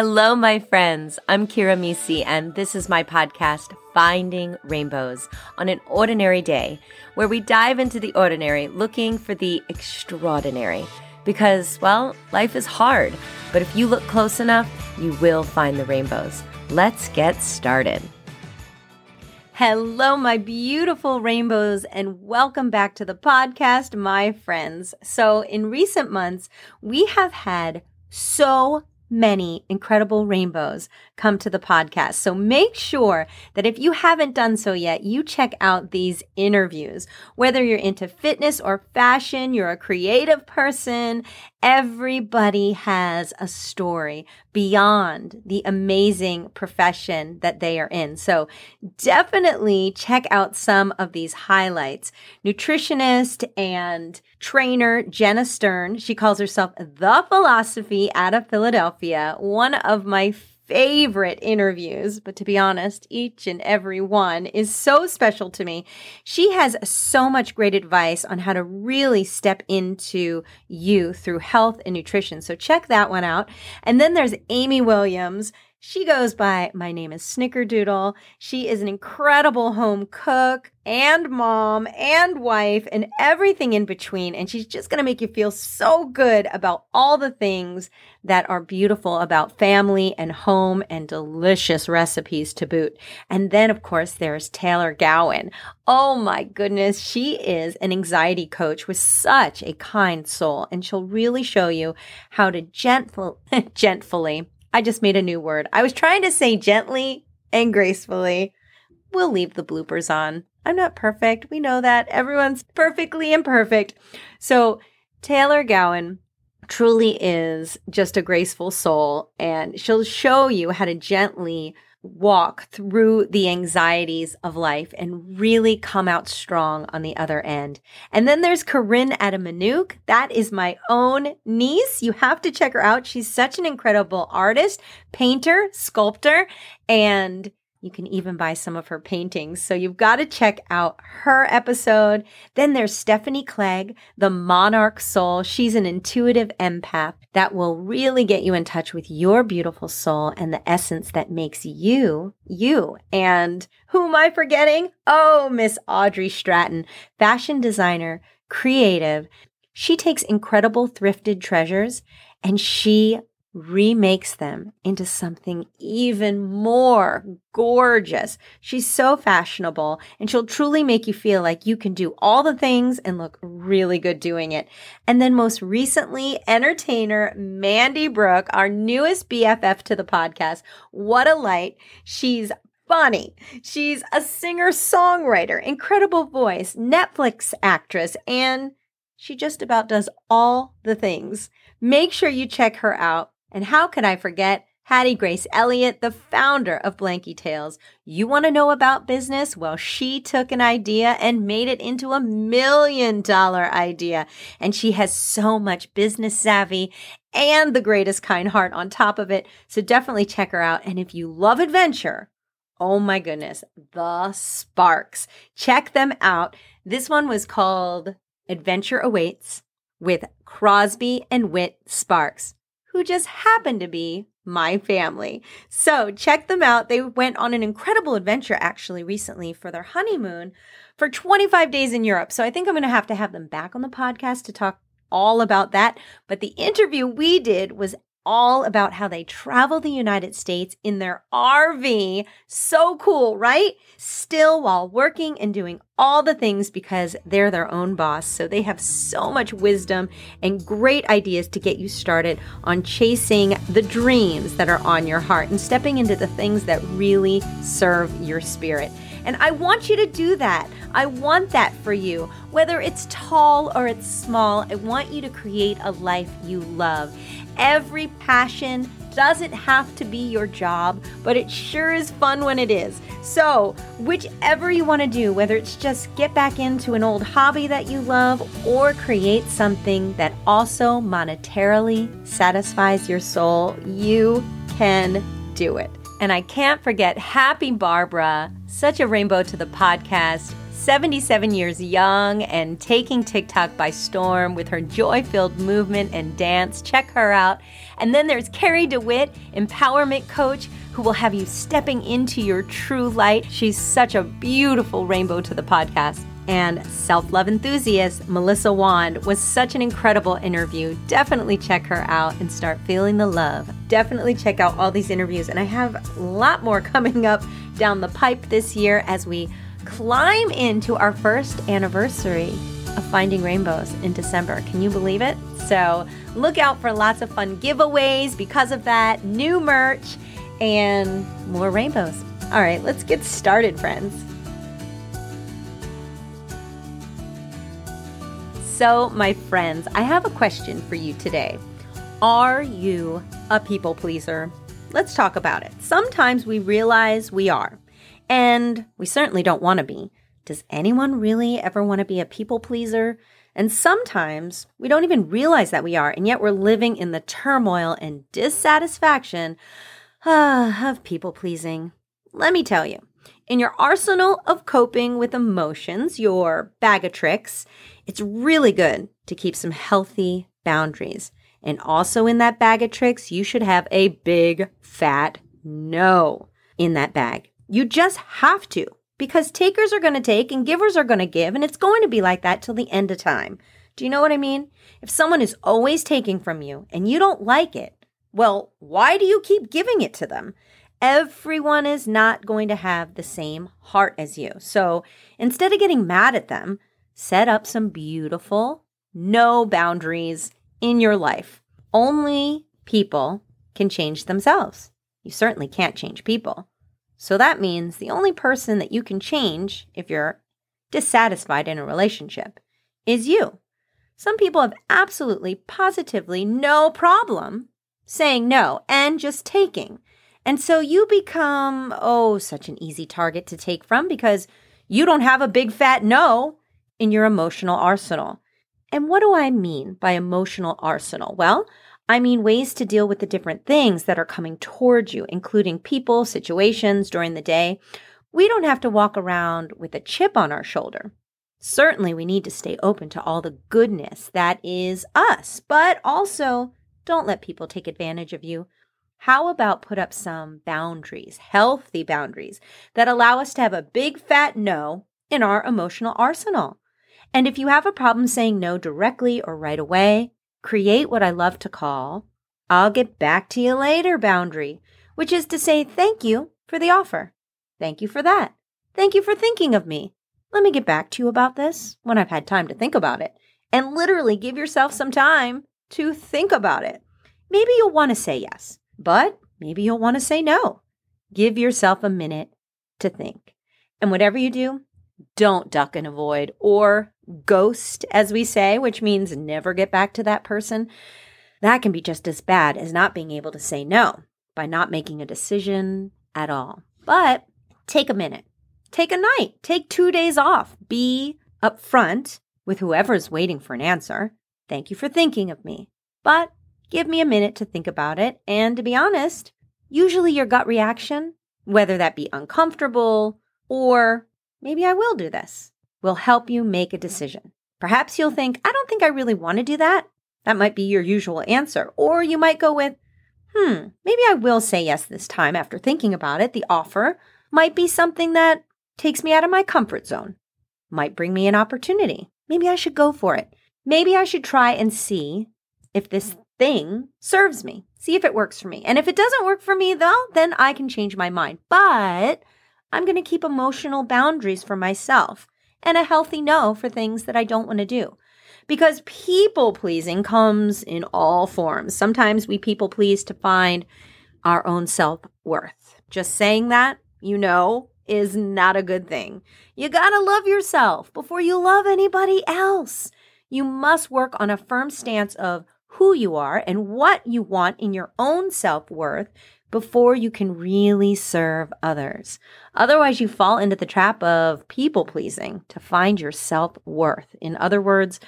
Hello, my friends. I'm Kira Mesi, and this is my podcast, Finding Rainbows, on an ordinary day, where we dive into the ordinary looking for the extraordinary. Because, well, life is hard, but if you look close enough, you will find the rainbows. Let's get started. Hello, my beautiful rainbows, and welcome back to the podcast, my friends. So, in recent months, we have had so many incredible rainbows come to the podcast. So make sure that if you haven't done so yet, you check out these interviews. Whether you're into fitness or fashion, you're a creative person, everybody has a story beyond the amazing profession that they are in. So definitely check out some of these highlights. Nutritionist and trainer Jenna Stern, she calls herself the philosophy out of Philadelphia, one of my favorite interviews, but to be honest, each and every one is so special to me. She has so much great advice on how to really step into you through health and nutrition. So check that one out. And then there's Amy Williams. She goes by, my name is Snickerdoodle. She is an incredible home cook and mom and wife and everything in between. And she's just going to make you feel so good about all the things that are beautiful about family and home and delicious recipes to boot. And then, of course, there's Taylor Gowan. Oh my goodness. She is an anxiety coach with such a kind soul. And she'll really show you how to gentle, gently I just made a new word. I was trying to say gently and gracefully. We'll leave the bloopers on. I'm not perfect. We know that. Everyone's perfectly imperfect. So, Taylor Gowan truly is just a graceful soul, and she'll show you how to gently walk through the anxieties of life and really come out strong on the other end. And then there's Corinne Adamanuk. That is my own niece. You have to check her out. She's such an incredible artist, painter, sculptor, and you can even buy some of her paintings. So you've got to check out her episode. Then there's Stephanie Clegg, the monarch soul. She's an intuitive empath that will really get you in touch with your beautiful soul and the essence that makes you, you. And who am I forgetting? Oh, Miss Audrey Stratton, fashion designer, creative. She takes incredible thrifted treasures and she remakes them into something even more gorgeous. She's so fashionable and she'll truly make you feel like you can do all the things and look really good doing it. And then most recently, entertainer Mandy Brooke, our newest BFF to the podcast. What a light. She's funny. She's a singer songwriter, incredible voice, Netflix actress, and she just about does all the things. Make sure you check her out. And how could I forget Hattie Grace Elliott, the founder of Blanky Tales? You want to know about business? Well, she took an idea and made it into a million dollar idea. And she has so much business savvy and the greatest kind heart on top of it. So definitely check her out. And if you love adventure, oh my goodness, the Sparks. Check them out. This one was called Adventure Awaits with Crosby and Witt Sparks who just happened to be my family. So check them out. They went on an incredible adventure actually recently for their honeymoon for 25 days in Europe. So I think I'm going to have to have them back on the podcast to talk all about that. But the interview we did was all about how they travel the United States in their RV. So cool, right? Still while working and doing all the things because they're their own boss. So they have so much wisdom and great ideas to get you started on chasing the dreams that are on your heart and stepping into the things that really serve your spirit. And I want you to do that. I want that for you. Whether it's tall or it's small, I want you to create a life you love. Every passion doesn't have to be your job, but it sure is fun when it is. So, whichever you want to do, whether it's just get back into an old hobby that you love or create something that also monetarily satisfies your soul, you can do it. And I can't forget Happy Barbara, such a rainbow to the podcast 77 years young and taking TikTok by storm with her joy filled movement and dance. Check her out. And then there's Carrie DeWitt, empowerment coach, who will have you stepping into your true light. She's such a beautiful rainbow to the podcast and self love enthusiast Melissa Wand was such an incredible interview. Definitely check her out and start feeling the love. Definitely check out all these interviews, and I have a lot more coming up down the pipe this year as we climb into our first anniversary of Finding Rainbows in December. Can you believe it? So look out for lots of fun giveaways because of that, new merch, and more rainbows. All right, let's get started, friends. So, my friends, I have a question for you today. Are you a people pleaser? Let's talk about it. Sometimes we realize we are, and we certainly don't want to be. Does anyone really ever want to be a people pleaser? And sometimes we don't even realize that we are, and yet we're living in the turmoil and dissatisfaction uh, of people pleasing. Let me tell you, in your arsenal of coping with emotions, your bag of tricks, it's really good to keep some healthy boundaries. And also in that bag of tricks, you should have a big fat no in that bag. You just have to because takers are going to take and givers are going to give, and it's going to be like that till the end of time. Do you know what I mean? If someone is always taking from you and you don't like it, well, why do you keep giving it to them? Everyone is not going to have the same heart as you. So instead of getting mad at them, set up some beautiful, no boundaries in your life. Only people can change themselves. You certainly can't change people. So that means the only person that you can change if you're dissatisfied in a relationship is you. Some people have absolutely, positively no problem saying no and just taking. And so you become, oh, such an easy target to take from because you don't have a big fat no in your emotional arsenal. And what do I mean by emotional arsenal? Well, I mean ways to deal with the different things that are coming towards you, including people, situations during the day. We don't have to walk around with a chip on our shoulder. Certainly, we need to stay open to all the goodness that is us, but also don't let people take advantage of you. How about put up some boundaries, healthy boundaries, that allow us to have a big fat no in our emotional arsenal? And if you have a problem saying no directly or right away, create what I love to call I'll get back to you later boundary, which is to say thank you for the offer. Thank you for that. Thank you for thinking of me. Let me get back to you about this when I've had time to think about it. And literally give yourself some time to think about it. Maybe you'll want to say yes, but maybe you'll want to say no. Give yourself a minute to think. And whatever you do, don't duck and avoid or ghost, as we say, which means never get back to that person. That can be just as bad as not being able to say no by not making a decision at all. But take a minute, take a night, take two days off, be upfront with whoever's waiting for an answer. Thank you for thinking of me. But give me a minute to think about it. And to be honest, usually your gut reaction, whether that be uncomfortable or maybe I will do this, will help you make a decision. Perhaps you'll think, I don't think I really want to do that. That might be your usual answer. Or you might go with, hmm, maybe I will say yes this time after thinking about it. The offer might be something that takes me out of my comfort zone, might bring me an opportunity. Maybe I should go for it. Maybe I should try and see if this thing serves me, see if it works for me. And if it doesn't work for me, though, then I can change my mind. But I'm going to keep emotional boundaries for myself and a healthy no for things that I don't want to do. Because people pleasing comes in all forms. Sometimes we people please to find our own self worth. Just saying that, you know, is not a good thing. You gotta love yourself before you love anybody else. You must work on a firm stance of who you are and what you want in your own self worth before you can really serve others. Otherwise, you fall into the trap of people pleasing to find your self worth. In other words,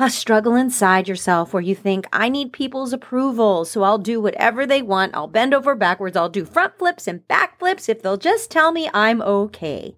a struggle inside yourself where you think, I need people's approval, so I'll do whatever they want. I'll bend over backwards. I'll do front flips and back flips if they'll just tell me I'm okay.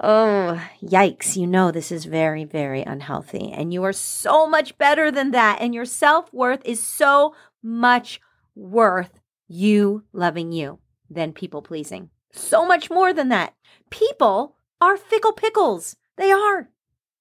Oh, yikes. You know, this is very, very unhealthy. And you are so much better than that. And your self worth is so much worth you loving you than people pleasing. So much more than that. People are fickle pickles. They are.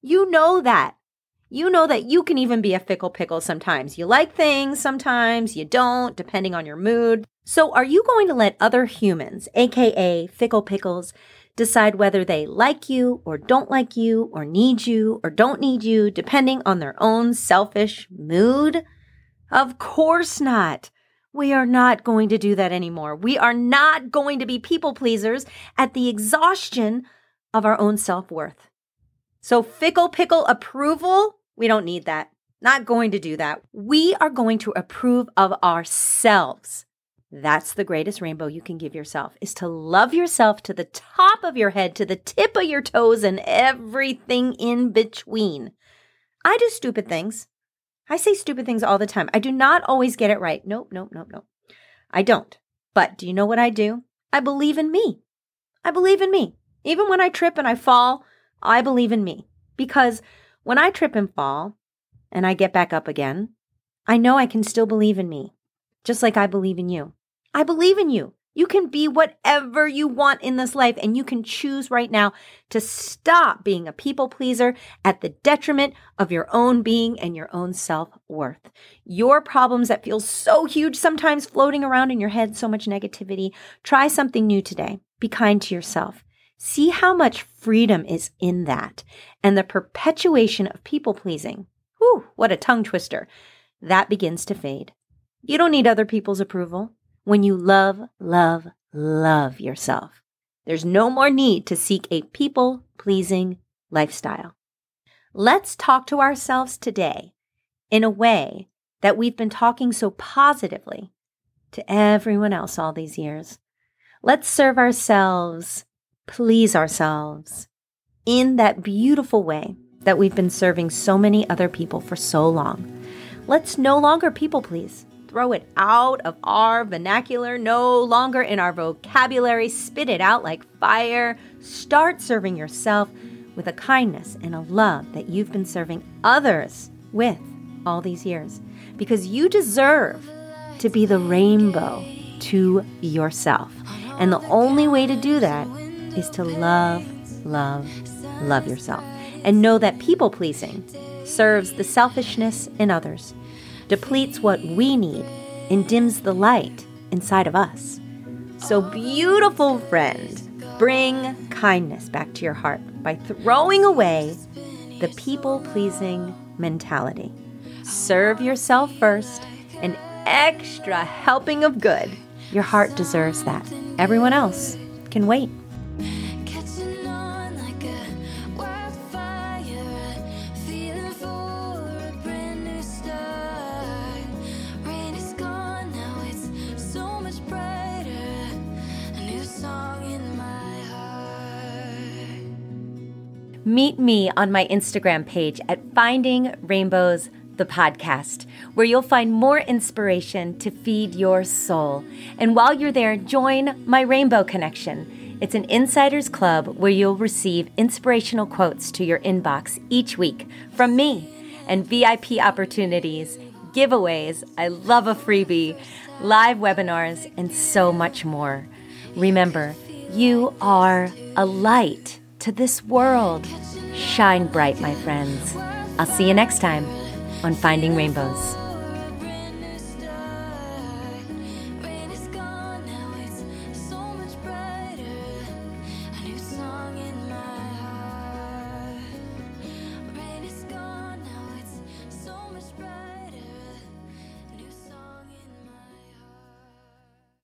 You know that. You know that you can even be a fickle pickle sometimes. You like things sometimes, you don't, depending on your mood. So, are you going to let other humans, aka fickle pickles, decide whether they like you or don't like you or need you or don't need you, depending on their own selfish mood? Of course not. We are not going to do that anymore. We are not going to be people pleasers at the exhaustion of our own self worth. So, fickle pickle approval, we don't need that. Not going to do that. We are going to approve of ourselves. That's the greatest rainbow you can give yourself is to love yourself to the top of your head, to the tip of your toes, and everything in between. I do stupid things. I say stupid things all the time. I do not always get it right. Nope, nope, nope, nope. I don't. But do you know what I do? I believe in me. I believe in me. Even when I trip and I fall, I believe in me. Because when I trip and fall and I get back up again, I know I can still believe in me, just like I believe in you. I believe in you. You can be whatever you want in this life, and you can choose right now to stop being a people pleaser at the detriment of your own being and your own self worth. Your problems that feel so huge sometimes floating around in your head, so much negativity. Try something new today. Be kind to yourself. See how much freedom is in that and the perpetuation of people pleasing. Whew, what a tongue twister. That begins to fade. You don't need other people's approval when you love, love, love yourself. There's no more need to seek a people pleasing lifestyle. Let's talk to ourselves today in a way that we've been talking so positively to everyone else all these years. Let's serve ourselves, please ourselves in that beautiful way that we've been serving so many other people for so long. Let's no longer people please throw it out of our vernacular, no longer in our vocabulary. Spit it out like fire. Start serving yourself with a kindness and a love that you've been serving others with all these years because you deserve to be the rainbow to yourself. And the only way to do that is to love, love, love yourself. And know that people pleasing serves the selfishness in others depletes what we need and dims the light inside of us. So, beautiful friend, bring kindness back to your heart by throwing away the people pleasing mentality. Serve yourself first, an extra helping of good. Your heart deserves that. Everyone else can wait. Meet me on my Instagram page at Finding Rainbows the podcast, where you'll find more inspiration to feed your soul. And while you're there, join my Rainbow Connection. It's an insiders club where you'll receive inspirational quotes to your inbox each week from me and VIP opportunities, giveaways, I love a freebie, live webinars, and so much more. Remember, you are a light to this world. Shine bright, my friends. I'll see you next time on Finding Rainbows.